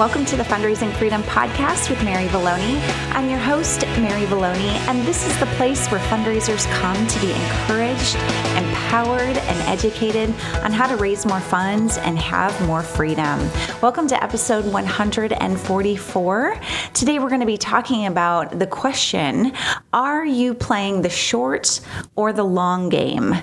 Welcome to the Fundraising Freedom Podcast with Mary Vallone. I'm your host, Mary Vallone, and this is the place where fundraisers come to be encouraged, empowered, and educated on how to raise more funds and have more freedom. Welcome to episode 144. Today we're going to be talking about the question Are you playing the short or the long game?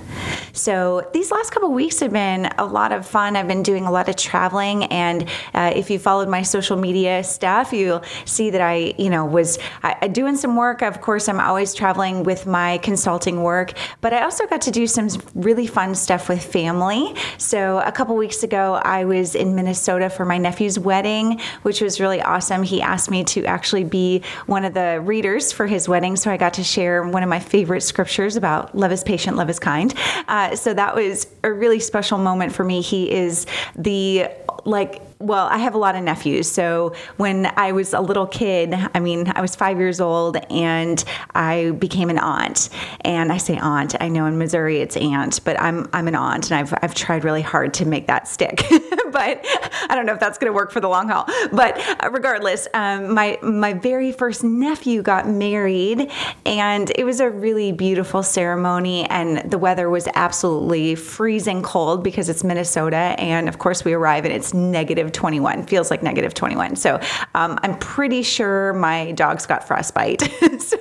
So, these last couple weeks have been a lot of fun. I've been doing a lot of traveling, and uh, if you followed my social media stuff, you'll see that I, you know, was uh, doing some work. Of course, I'm always traveling with my consulting work, but I also got to do some really fun stuff with family. So, a couple weeks ago, I was in Minnesota for my nephew's wedding, which was really awesome. He asked me to actually be one of the readers for his wedding, so I got to share one of my favorite scriptures about love is patient, love is kind. Uh, so that was a really special moment for me. He is the like well, I have a lot of nephews. So when I was a little kid, I mean, I was five years old and I became an aunt. And I say aunt, I know in Missouri it's aunt, but I'm, I'm an aunt and I've, I've tried really hard to make that stick. but I don't know if that's going to work for the long haul. But uh, regardless, um, my, my very first nephew got married and it was a really beautiful ceremony. And the weather was absolutely freezing cold because it's Minnesota. And of course, we arrive and it's negative negative 21, feels like negative 21. So um, I'm pretty sure my dogs got frostbite. so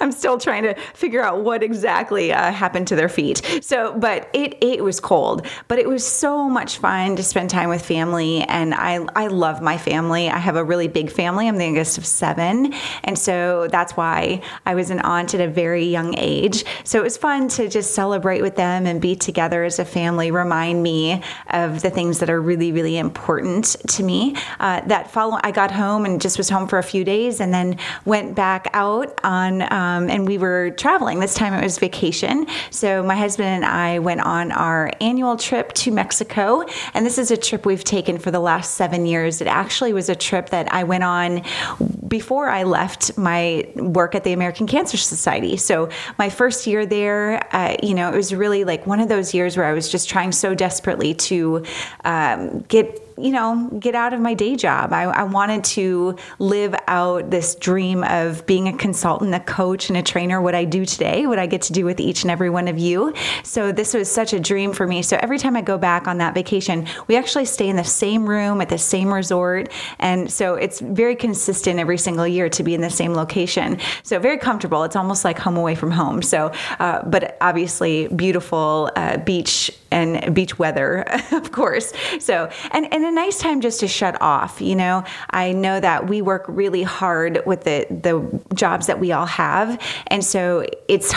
I'm still trying to figure out what exactly uh, happened to their feet. So, but it, it was cold, but it was so much fun to spend time with family. And I, I love my family. I have a really big family. I'm the youngest of seven. And so that's why I was an aunt at a very young age. So it was fun to just celebrate with them and be together as a family, remind me of the things that are really, really important important to me. Uh, that follow, I got home and just was home for a few days, and then went back out on, um, and we were traveling. This time it was vacation. So my husband and I went on our annual trip to Mexico, and this is a trip we've taken for the last seven years. It actually was a trip that I went on before I left my work at the American Cancer Society. So my first year there, uh, you know, it was really like one of those years where I was just trying so desperately to um, get you know, get out of my day job. I, I, wanted to live out this dream of being a consultant, a coach, and a trainer, what I do today, what I get to do with each and every one of you. So this was such a dream for me. So every time I go back on that vacation, we actually stay in the same room at the same resort. And so it's very consistent every single year to be in the same location. So very comfortable. It's almost like home away from home. So, uh, but obviously beautiful uh, beach and beach weather, of course. So, and, and a nice time just to shut off. You know, I know that we work really hard with the, the jobs that we all have. And so it's,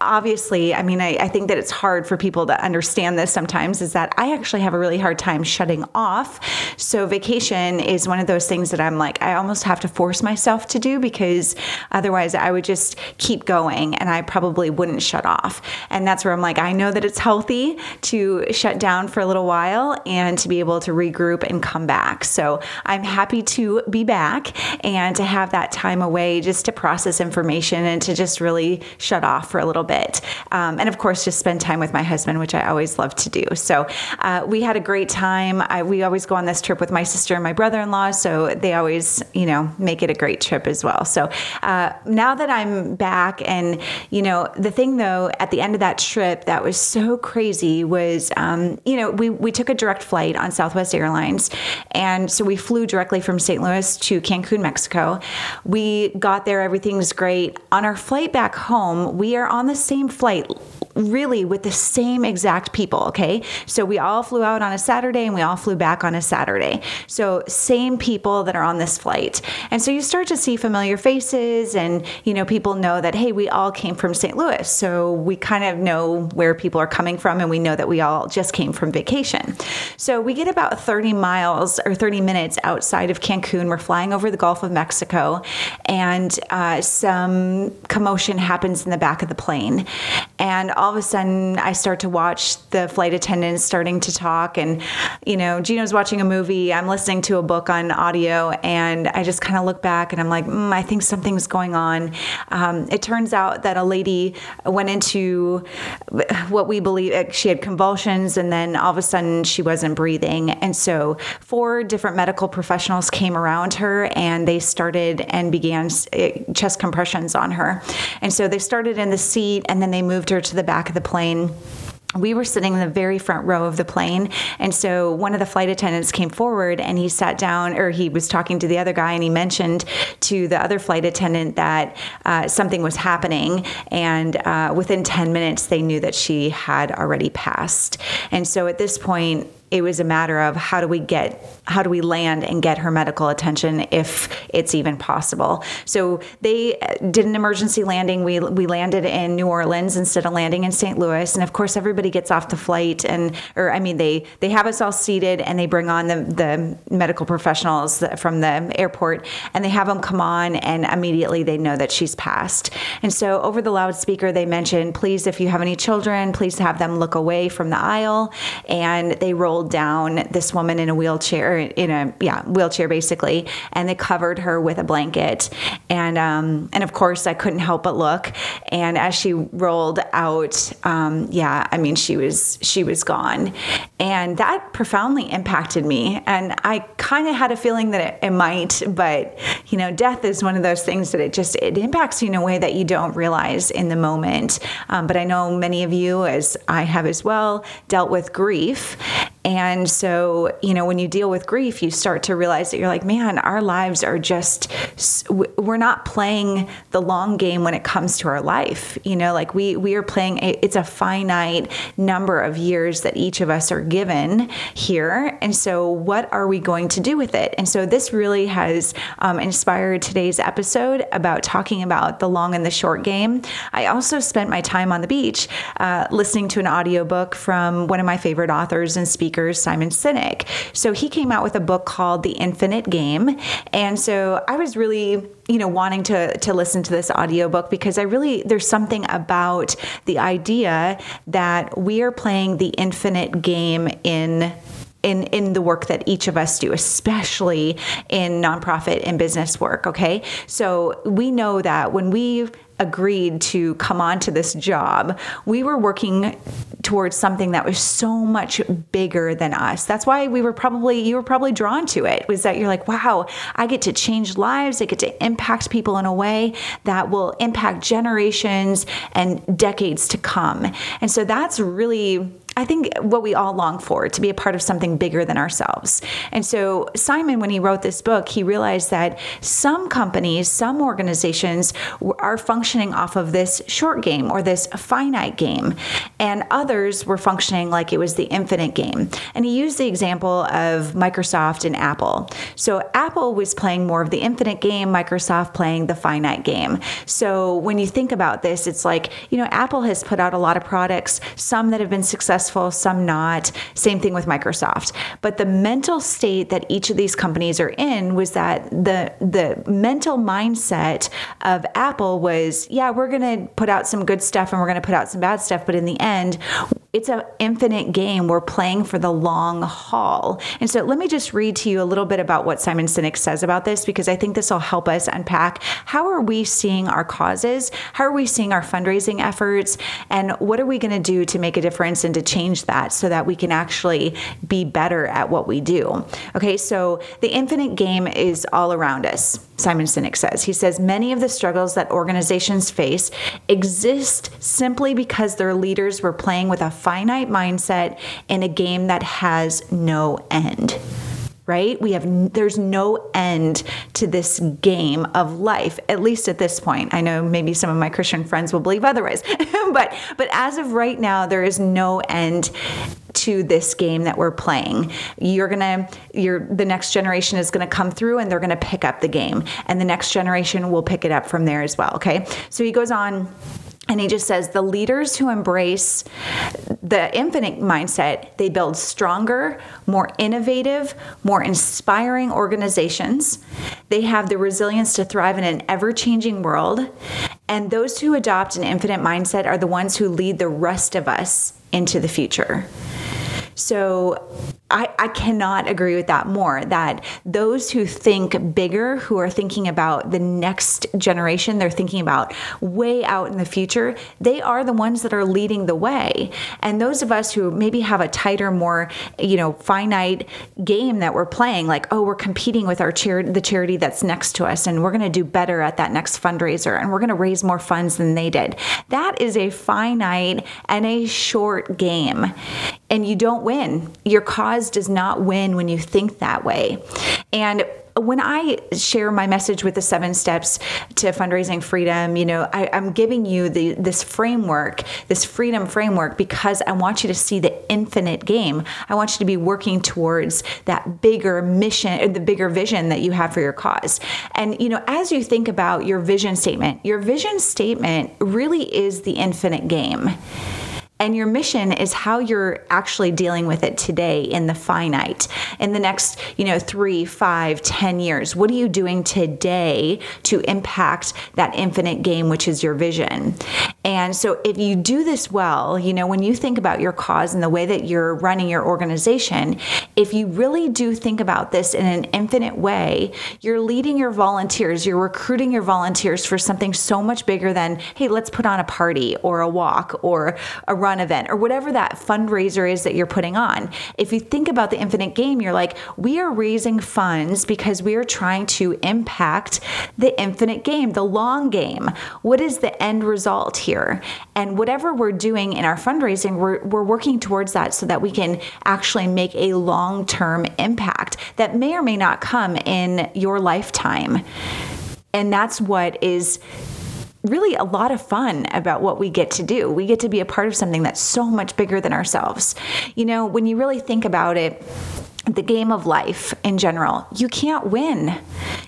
obviously, I mean, I, I, think that it's hard for people to understand this sometimes is that I actually have a really hard time shutting off. So, vacation is one of those things that I'm like, I almost have to force myself to do because otherwise I would just keep going and I probably wouldn't shut off. And that's where I'm like, I know that it's healthy to shut down for a little while and to be able to regroup and come back. So, I'm happy to be back and to have that time away just to process information and to just really shut off for a little bit. Um, and of course, just spend time with my husband, which I always love to do. So uh, we had a great time. I, we always go on this trip with my sister and my brother in law. So they always, you know, make it a great trip as well. So uh, now that I'm back, and, you know, the thing though, at the end of that trip that was so crazy was, um, you know, we, we took a direct flight on Southwest Airlines. And so we flew directly from St. Louis to Cancun, Mexico. We got there, everything was great. On our flight back home, we are on the same flight really with the same exact people, okay? So we all flew out on a Saturday and we all flew back on a Saturday. So same people that are on this flight. And so you start to see familiar faces and, you know, people know that, hey, we all came from St. Louis. So we kind of know where people are coming from and we know that we all just came from vacation. So we get about 30 miles or 30 minutes outside of Cancun. We're flying over the Gulf of Mexico and uh, some commotion happens in the back of the plane. And all of a sudden, I start to watch the flight attendants starting to talk. And, you know, Gino's watching a movie. I'm listening to a book on audio. And I just kind of look back and I'm like, mm, I think something's going on. Um, it turns out that a lady went into what we believe she had convulsions. And then all of a sudden, she wasn't breathing. And so, four different medical professionals came around her and they started and began eh, chest compressions on her. And so they started in the seat and then they moved her to the back of the plane we were sitting in the very front row of the plane. And so one of the flight attendants came forward and he sat down, or he was talking to the other guy, and he mentioned to the other flight attendant that uh, something was happening. And uh, within 10 minutes, they knew that she had already passed. And so at this point, it was a matter of how do we get how do we land and get her medical attention if it's even possible. So they uh, did an emergency landing. We we landed in New Orleans instead of landing in St. Louis. And of course everybody gets off the flight and or I mean they they have us all seated and they bring on the the medical professionals from the airport and they have them come on and immediately they know that she's passed. And so over the loudspeaker they mentioned please if you have any children please have them look away from the aisle. And they roll down this woman in a wheelchair, in a yeah wheelchair basically, and they covered her with a blanket. And um, and of course, I couldn't help but look. And as she rolled out, um, yeah, I mean, she was she was gone, and that profoundly impacted me. And I kind of had a feeling that it, it might, but you know, death is one of those things that it just it impacts you in a way that you don't realize in the moment. Um, but I know many of you, as I have as well, dealt with grief. And so, you know, when you deal with grief, you start to realize that you're like, man, our lives are just, we're not playing the long game when it comes to our life. You know, like we, we are playing, a, it's a finite number of years that each of us are given here. And so, what are we going to do with it? And so, this really has um, inspired today's episode about talking about the long and the short game. I also spent my time on the beach uh, listening to an audiobook from one of my favorite authors and speakers speakers, Simon Sinek. So he came out with a book called The Infinite Game. And so I was really you know wanting to to listen to this audiobook because I really there's something about the idea that we are playing the infinite game in in in the work that each of us do especially in nonprofit and business work okay so we know that when we agreed to come on to this job, we were working towards something that was so much bigger than us. That's why we were probably, you were probably drawn to it, was that you're like, wow, I get to change lives. I get to impact people in a way that will impact generations and decades to come. And so that's really I think what we all long for to be a part of something bigger than ourselves. And so, Simon, when he wrote this book, he realized that some companies, some organizations are functioning off of this short game or this finite game, and others were functioning like it was the infinite game. And he used the example of Microsoft and Apple. So, Apple was playing more of the infinite game, Microsoft playing the finite game. So, when you think about this, it's like, you know, Apple has put out a lot of products, some that have been successful successful, some not. Same thing with Microsoft. But the mental state that each of these companies are in was that the the mental mindset of Apple was, yeah, we're going to put out some good stuff and we're going to put out some bad stuff, but in the end, it's an infinite game. We're playing for the long haul. And so let me just read to you a little bit about what Simon Sinek says about this because I think this will help us unpack how are we seeing our causes? How are we seeing our fundraising efforts? And what are we going to do to make a difference and to change that so that we can actually be better at what we do? Okay, so the infinite game is all around us. Simon Sinek says. He says many of the struggles that organizations face exist simply because their leaders were playing with a finite mindset in a game that has no end right? We have there's no end to this game of life, at least at this point. I know maybe some of my Christian friends will believe otherwise, but but as of right now, there is no end to this game that we're playing. You're gonna, you're the next generation is gonna come through and they're gonna pick up the game, and the next generation will pick it up from there as well. Okay, so he goes on and he just says the leaders who embrace the infinite mindset, they build stronger, more innovative, more inspiring organizations. They have the resilience to thrive in an ever changing world. And those who adopt an infinite mindset are the ones who lead the rest of us into the future. So I, I cannot agree with that more. That those who think bigger, who are thinking about the next generation, they're thinking about way out in the future, they are the ones that are leading the way. And those of us who maybe have a tighter, more, you know, finite game that we're playing, like, oh, we're competing with our charity, the charity that's next to us, and we're going to do better at that next fundraiser, and we're going to raise more funds than they did. That is a finite and a short game. And you don't win. Your cause does not win when you think that way. And when I share my message with the seven steps to fundraising freedom, you know, I, am giving you the this framework, this freedom framework, because I want you to see the infinite game. I want you to be working towards that bigger mission, or the bigger vision that you have for your cause. And you know, as you think about your vision statement, your vision statement really is the infinite game. And your mission is how you're actually dealing with it today in the finite. In the next, you know, three, five, ten years, what are you doing today to impact that infinite game, which is your vision? And so if you do this well, you know, when you think about your cause and the way that you're running your organization, if you really do think about this in an infinite way, you're leading your volunteers, you're recruiting your volunteers for something so much bigger than, hey, let's put on a party or a walk or a run run event or whatever that fundraiser is that you're putting on. If you think about the infinite game, you're like, we are raising funds because we are trying to impact the infinite game, the long game. What is the end result here? And whatever we're doing in our fundraising, we're, we're working towards that so that we can actually make a long term impact that may or may not come in your lifetime. And that's what is really a lot of fun about what we get to do. We get to be a part of something that's so much bigger than ourselves. You know, when you really think about it, the game of life in general, you can't win.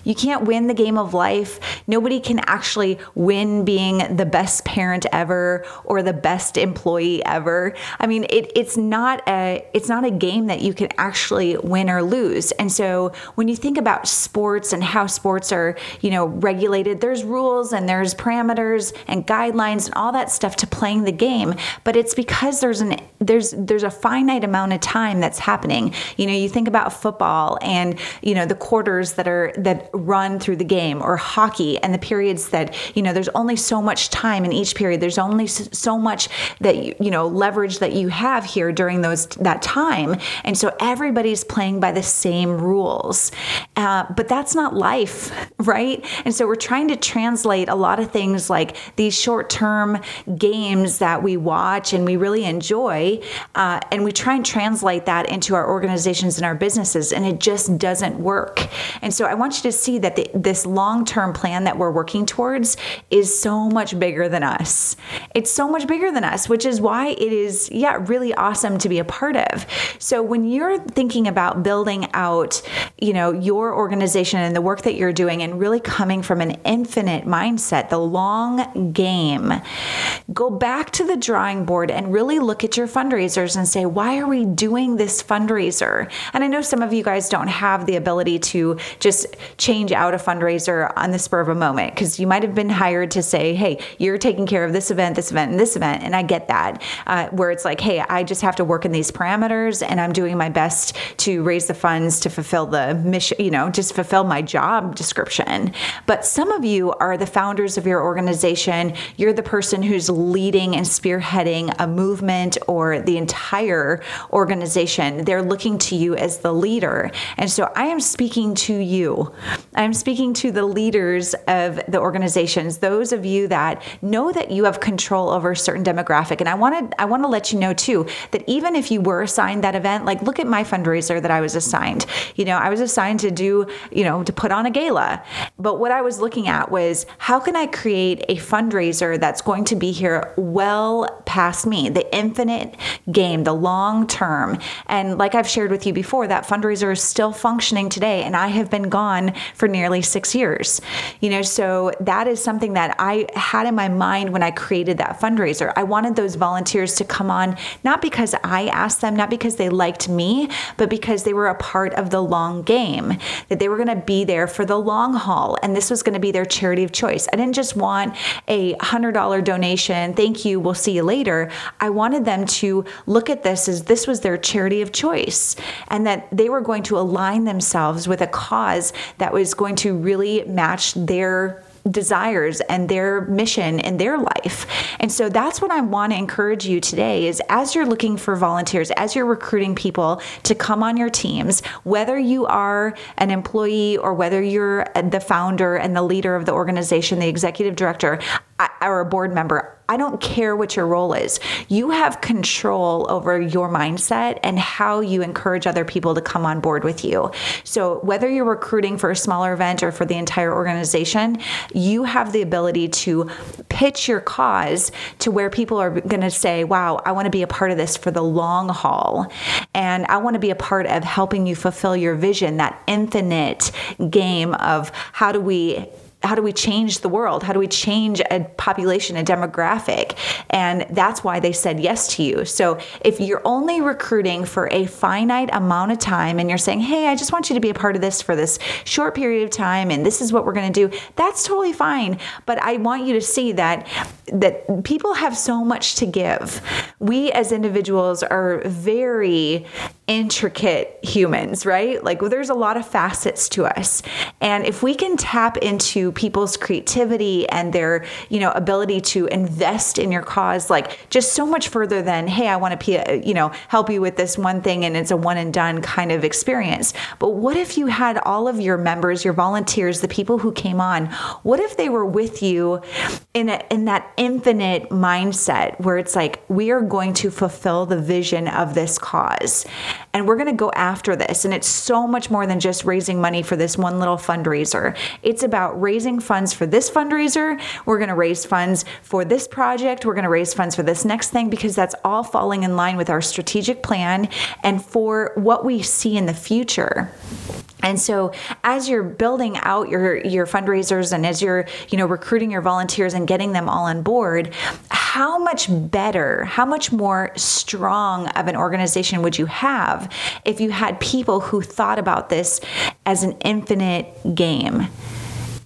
You can't win the game of life. Nobody can actually win being the best parent ever or the best employee ever. I mean, it, it's not a it's not a game that you can actually win or lose. And so when you think about sports and how sports are, you know, regulated, there's rules and there's parameters and guidelines and all that stuff to playing the game. But it's because there's an there's there's a finite amount of time that's happening. You know, you think about football and you know the quarters that are that run through the game or hockey and the periods that you know there's only so much time in each period. There's only so much that you, know leverage that you have here during those that time. And so everybody's playing by the same rules. Uh, but that's not life right? And so we're trying to translate a lot of things like these short-term games that we watch and we really enjoy uh, and we try and translate that into our organizations in our businesses, and it just doesn't work. And so I want you to see that the, this long term plan that we're working towards is so much bigger than us. It's so much bigger than us, which is why it is, yeah, really awesome to be a part of. So when you're thinking about building out, you know, your organization and the work that you're doing and really coming from an infinite mindset, the long game, go back to the drawing board and really look at your fundraisers and say, why are we doing this fundraiser? And I know some of you guys don't have the ability to just change out a fundraiser on the spur of a moment because you might have been hired to say, hey, you're taking care of this event, this event, and this event. And I get that, uh, where it's like, hey, I just have to work in these parameters and I'm doing my best to raise the funds to fulfill the mission, you know, just fulfill my job description. But some of you are the founders of your organization. You're the person who's leading and spearheading a movement or the entire organization. They're looking to you as the leader. And so I am speaking to you. I'm speaking to the leaders of the organizations, those of you that know that you have control over a certain demographic. And I want to I want to let you know too that even if you were assigned that event, like look at my fundraiser that I was assigned. You know, I was assigned to do, you know, to put on a gala. But what I was looking at was how can I create a fundraiser that's going to be here well past me, the infinite game, the long term. And like I've shared with you before, before, that fundraiser is still functioning today, and I have been gone for nearly six years. You know, so that is something that I had in my mind when I created that fundraiser. I wanted those volunteers to come on, not because I asked them, not because they liked me, but because they were a part of the long game, that they were going to be there for the long haul, and this was going to be their charity of choice. I didn't just want a $100 donation, thank you, we'll see you later. I wanted them to look at this as this was their charity of choice and that they were going to align themselves with a cause that was going to really match their desires and their mission in their life. And so that's what I want to encourage you today is as you're looking for volunteers, as you're recruiting people to come on your teams, whether you are an employee or whether you're the founder and the leader of the organization, the executive director, or a board member, I don't care what your role is. You have control over your mindset and how you encourage other people to come on board with you. So, whether you're recruiting for a smaller event or for the entire organization, you have the ability to pitch your cause to where people are going to say, Wow, I want to be a part of this for the long haul. And I want to be a part of helping you fulfill your vision, that infinite game of how do we how do we change the world? How do we change a population, a demographic? And that's why they said yes to you. So if you're only recruiting for a finite amount of time and you're saying, hey, I just want you to be a part of this for this short period of time and this is what we're going to do, that's totally fine. But I want you to see that that people have so much to give. We as individuals are very intricate humans, right? Like well, there's a lot of facets to us. And if we can tap into people's creativity and their, you know, ability to invest in your cause like just so much further than, hey, I want to uh, you know, help you with this one thing and it's a one and done kind of experience. But what if you had all of your members, your volunteers, the people who came on, what if they were with you in a, in that infinite mindset where it's like we are going to fulfill the vision of this cause and we're going to go after this. And it's so much more than just raising money for this one little fundraiser. It's about raising funds for this fundraiser. We're going to raise funds for this project. We're going to raise funds for this next thing because that's all falling in line with our strategic plan and for what we see in the future. And so as you're building out your your fundraisers and as you're, you know, recruiting your volunteers and getting them all on board, how much better, how much more strong of an organization would you have if you had people who thought about this as an infinite game?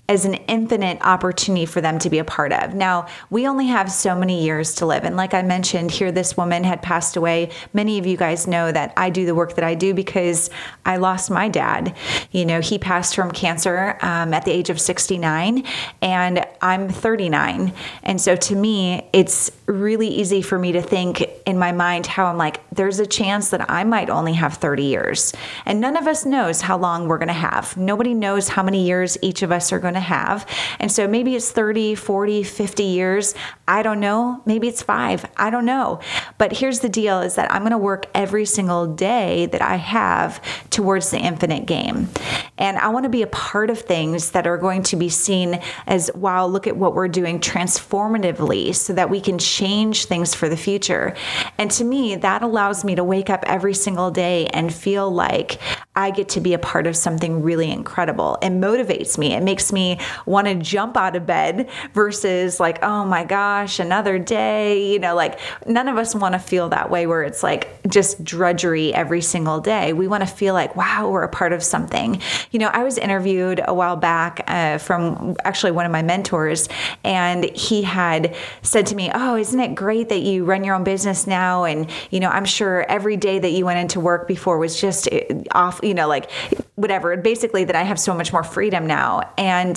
As an infinite opportunity for them to be a part of. Now, we only have so many years to live. And like I mentioned, here this woman had passed away. Many of you guys know that I do the work that I do because I lost my dad. You know, he passed from cancer um, at the age of 69, and I'm 39. And so to me, it's really easy for me to think in my mind how I'm like, there's a chance that I might only have 30 years. And none of us knows how long we're going to have. Nobody knows how many years each of us are going to have. And so maybe it's 30, 40, 50 years. I don't know. Maybe it's five. I don't know. But here's the deal is that I'm going to work every single day that I have towards the infinite game. And I want to be a part of things that are going to be seen as, wow, look at what we're doing transformatively so that we can change things for the future. And to me, that allows me to wake up every single day and feel like I get to be a part of something really incredible. It motivates me. It makes me want to jump out of bed versus like, oh my gosh, another day. You know, like none of us want to feel that way where it's like just drudgery every single day. We want to feel like, wow, we're a part of something. You know, I was interviewed a while back uh, from actually one of my mentors, and he had said to me, oh, isn't it great that you run your own business now? And, you know, I'm sure every day that you went into work before was just uh, off you know, like whatever. Basically, that I have so much more freedom now, and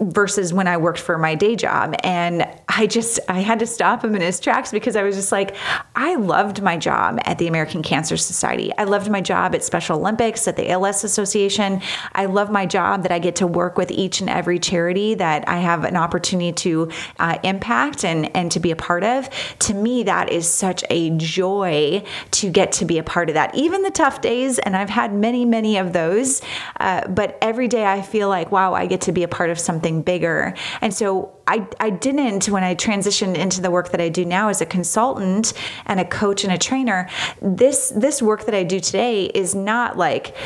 versus when I worked for my day job. And I just, I had to stop him in his tracks because I was just like, I loved my job at the American Cancer Society. I loved my job at Special Olympics, at the ALS Association. I love my job that I get to work with each and every charity that I have an opportunity to uh, impact and, and to be a part of. To me, that is such a joy to get to be a part of that. Even the tough days, and I've had many many, of those. Uh, but every day I feel like, wow, I get to be a part of something bigger. And so I, I didn't, when I transitioned into the work that I do now as a consultant and a coach and a trainer, this, this work that I do today is not like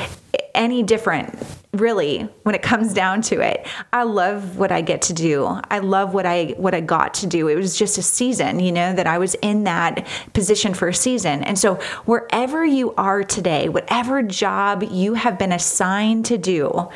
any different really when it comes down to it. I love what i get to do. I love what i what i got to do. It was just a season you know that i was in that position for a season. And so wherever you are today whatever job you have been assigned to do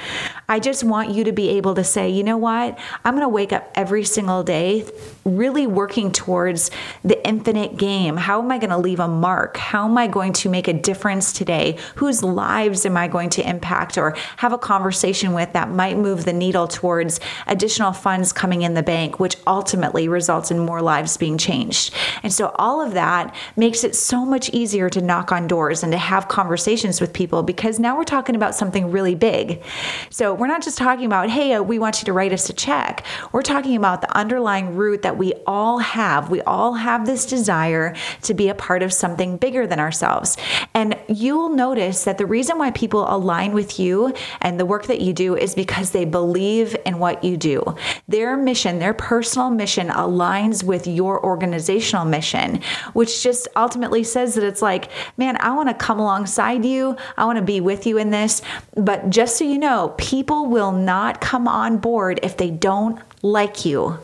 i just want you to be able to say you know what? I'm going to wake up every single day really working towards the infinite game how am i going to leave a mark how am i going to make a difference today whose lives am i going to impact or have a conversation with that might move the needle towards additional funds coming in the bank, which ultimately results in more lives being changed. And so all of that makes it so much easier to knock on doors and to have conversations with people because now we're talking about something really big. So we're not just talking about, hey, uh, we want you to write us a check. We're talking about the underlying root that we all have. We all have this desire to be a part of something bigger than ourselves. And you'll notice that the reason why people align with you and the work that you do is because they believe in what you do. Their mission, their personal mission aligns with your organizational mission, which just ultimately says that it's like, man, I want to come alongside you. I want to be with you in this. But just so you know, people will not come on board if they don't like you.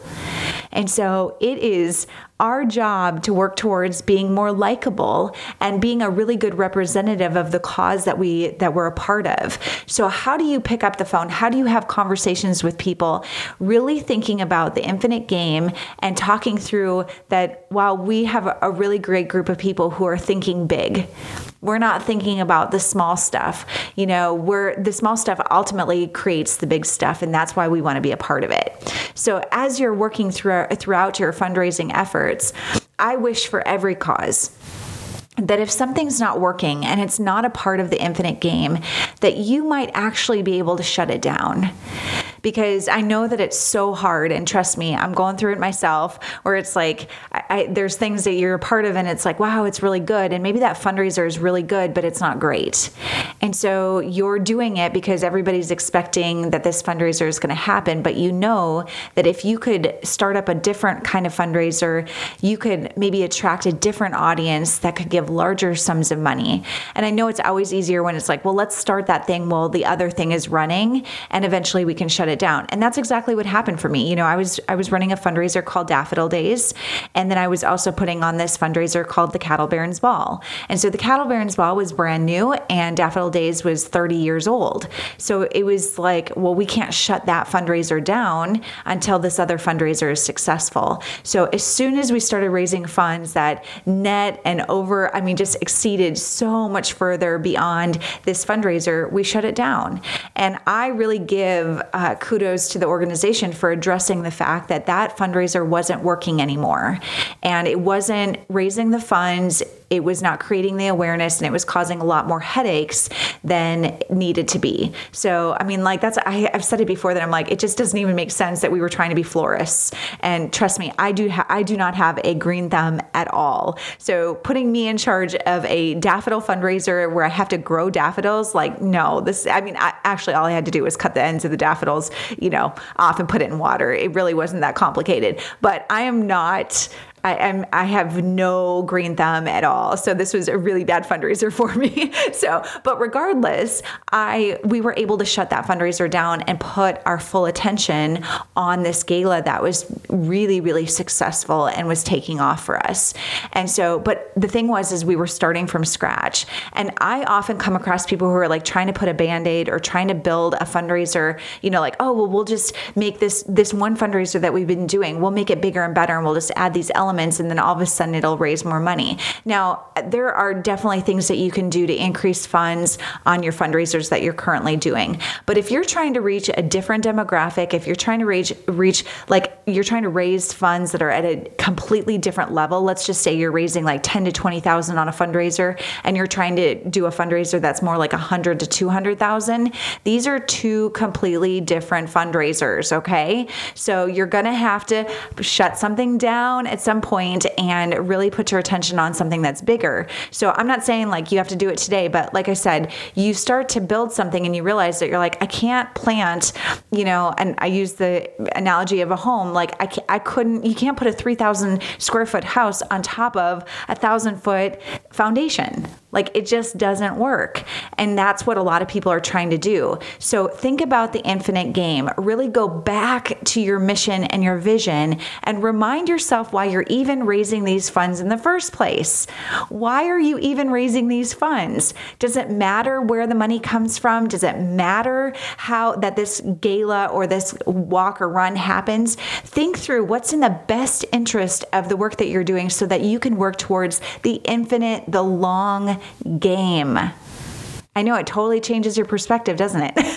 And so it is our job to work towards being more likable and being a really good representative of the cause that we that we're a part of. So how do you pick up the phone? How do you have conversations with people really thinking about the infinite game and talking through that while we have a really great group of people who are thinking big we're not thinking about the small stuff. You know, we're the small stuff ultimately creates the big stuff, and that's why we want to be a part of it. So as you're working through, throughout your fundraising efforts, I wish for every cause that if something's not working and it's not a part of the infinite game, that you might actually be able to shut it down because I know that it's so hard. And trust me, I'm going through it myself where it's like, I, I, there's things that you're a part of and it's like, wow, it's really good. And maybe that fundraiser is really good, but it's not great. And so you're doing it because everybody's expecting that this fundraiser is going to happen. But you know that if you could start up a different kind of fundraiser, you could maybe attract a different audience that could give larger sums of money. And I know it's always easier when it's like, well, let's start that thing while the other thing is running and eventually we can shut it it down. And that's exactly what happened for me. You know, I was I was running a fundraiser called Daffodil Days, and then I was also putting on this fundraiser called the Cattle Barons Ball. And so the Cattle Barons Ball was brand new and Daffodil Days was 30 years old. So it was like, well, we can't shut that fundraiser down until this other fundraiser is successful. So as soon as we started raising funds that net and over, I mean, just exceeded so much further beyond this fundraiser, we shut it down. And I really give uh, kudos to the organization for addressing the fact that that fundraiser wasn't working anymore. And it wasn't raising the funds it was not creating the awareness and it was causing a lot more headaches than needed to be. So, I mean, like that's, I, have said it before that I'm like, it just doesn't even make sense that we were trying to be florists. And trust me, I do, ha- I do not have a green thumb at all. So putting me in charge of a daffodil fundraiser where I have to grow daffodils, like, no, this, I mean, I, actually all I had to do was cut the ends of the daffodils, you know, off and put it in water. It really wasn't that complicated, but I am not, I am I have no green thumb at all. So this was a really bad fundraiser for me. so, but regardless, I we were able to shut that fundraiser down and put our full attention on this gala that was really really successful and was taking off for us. And so, but the thing was is we were starting from scratch. And I often come across people who are like trying to put a band-aid or trying to build a fundraiser, you know, like, oh, well, we'll just make this this one fundraiser that we've been doing, we'll make it bigger and better and we'll just add these elements elements and then all of a sudden it'll raise more money. Now, there are definitely things that you can do to increase funds on your fundraisers that you're currently doing. But if you're trying to reach a different demographic, if you're trying to reach reach like you're trying to raise funds that are at a completely different level, let's just say you're raising like 10 to 20,000 on a fundraiser and you're trying to do a fundraiser that's more like 100 to 200,000, these are two completely different fundraisers, okay? So you're going to have to shut something down at some point and really put your attention on something that's bigger. So I'm not saying like you have to do it today, but like I said, you start to build something and you realize that you're like, I can't plant, you know, and I use the analogy of a home. Like I, I couldn't, you can't put a 3,000 square foot house on top of a thousand foot foundation. Like it just doesn't work. And that's what a lot of people are trying to do. So think about the infinite game. Really go back to your mission and your vision and remind yourself why you're even raising these funds in the first place. Why are you even raising these funds? Does it matter where the money comes from? Does it matter how that this gala or this walk or run happens? Think through what's in the best interest of the work that you're doing so that you can work towards the infinite, the long game. I know it totally changes your perspective, doesn't it?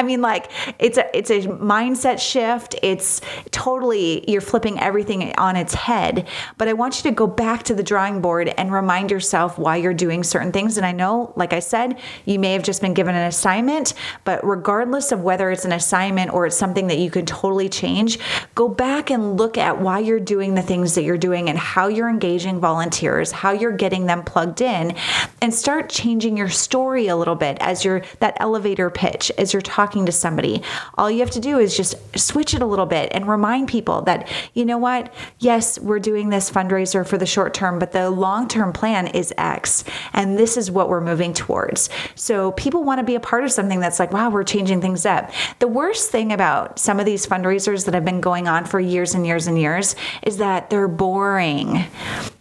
I mean, like it's a it's a mindset shift. It's totally you're flipping everything on its head. But I want you to go back to the drawing board and remind yourself why you're doing certain things. And I know, like I said, you may have just been given an assignment, but regardless of whether it's an assignment or it's something that you can totally change, go back and look at why you're doing the things that you're doing and how you're engaging volunteers, how you're getting them plugged in, and start changing your story a little bit as you're that elevator pitch as you're talking talking to somebody. All you have to do is just switch it a little bit and remind people that, you know what? Yes, we're doing this fundraiser for the short term, but the long term plan is X. And this is what we're moving towards. So people want to be a part of something that's like, wow, we're changing things up. The worst thing about some of these fundraisers that have been going on for years and years and years is that they're boring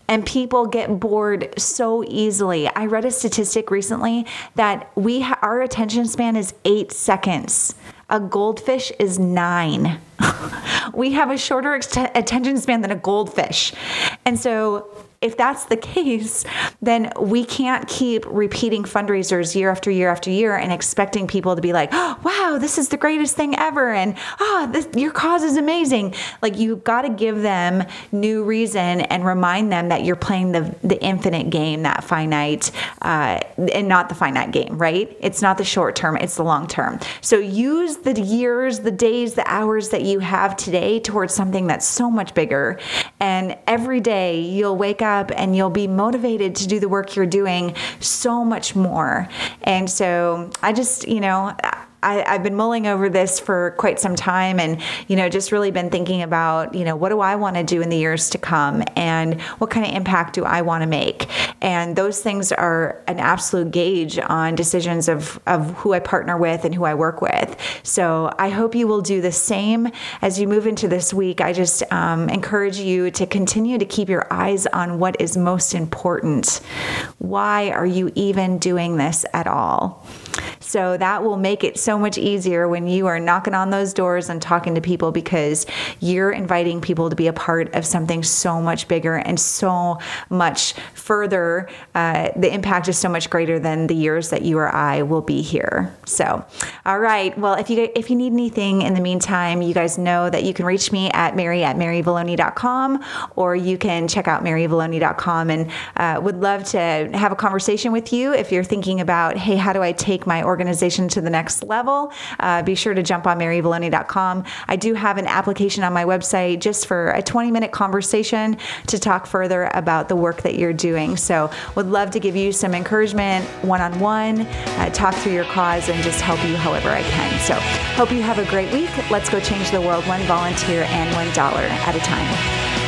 and people get bored so easily. I read a statistic recently that we ha- our attention span is 8 seconds. A goldfish is 9. we have a shorter ex- attention span than a goldfish. And so if that's the case, then we can't keep repeating fundraisers year after year after year and expecting people to be like, oh, wow, this is the greatest thing ever. And oh, your cause is amazing. Like you've got to give them new reason and remind them that you're playing the, the infinite game, that finite, uh, and not the finite game, right? It's not the short term, it's the long term. So use the years, the days, the hours that you have today towards something that's so much bigger. And every day you'll wake up up and you'll be motivated to do the work you're doing so much more. And so I just, you know, I, have been mulling over this for quite some time and, you know, just really been thinking about, you know, what do I want to do in the years to come and what kind of impact do I want to make? And those things are an absolute gauge on decisions of, of who I partner with and who I work with. So I hope you will do the same as you move into this week. I just um, encourage you to continue to keep your eyes on what is most important. Why are you even doing this at all? So that will make it so much easier when you are knocking on those doors and talking to people because you're inviting people to be a part of something so much bigger and so much further. Uh, the impact is so much greater than the years that you or I will be here. So, all right. Well, if you if you need anything in the meantime, you guys know that you can reach me at mary at maryvallone.com or you can check out maryvallone.com and uh, would love to have a conversation with you if you're thinking about, hey, how do I take my organization to the next level, uh, be sure to jump on maryvallone.com. I do have an application on my website just for a 20 minute conversation to talk further about the work that you're doing. So, would love to give you some encouragement one on one, talk through your cause, and just help you however I can. So, hope you have a great week. Let's go change the world one volunteer and one dollar at a time.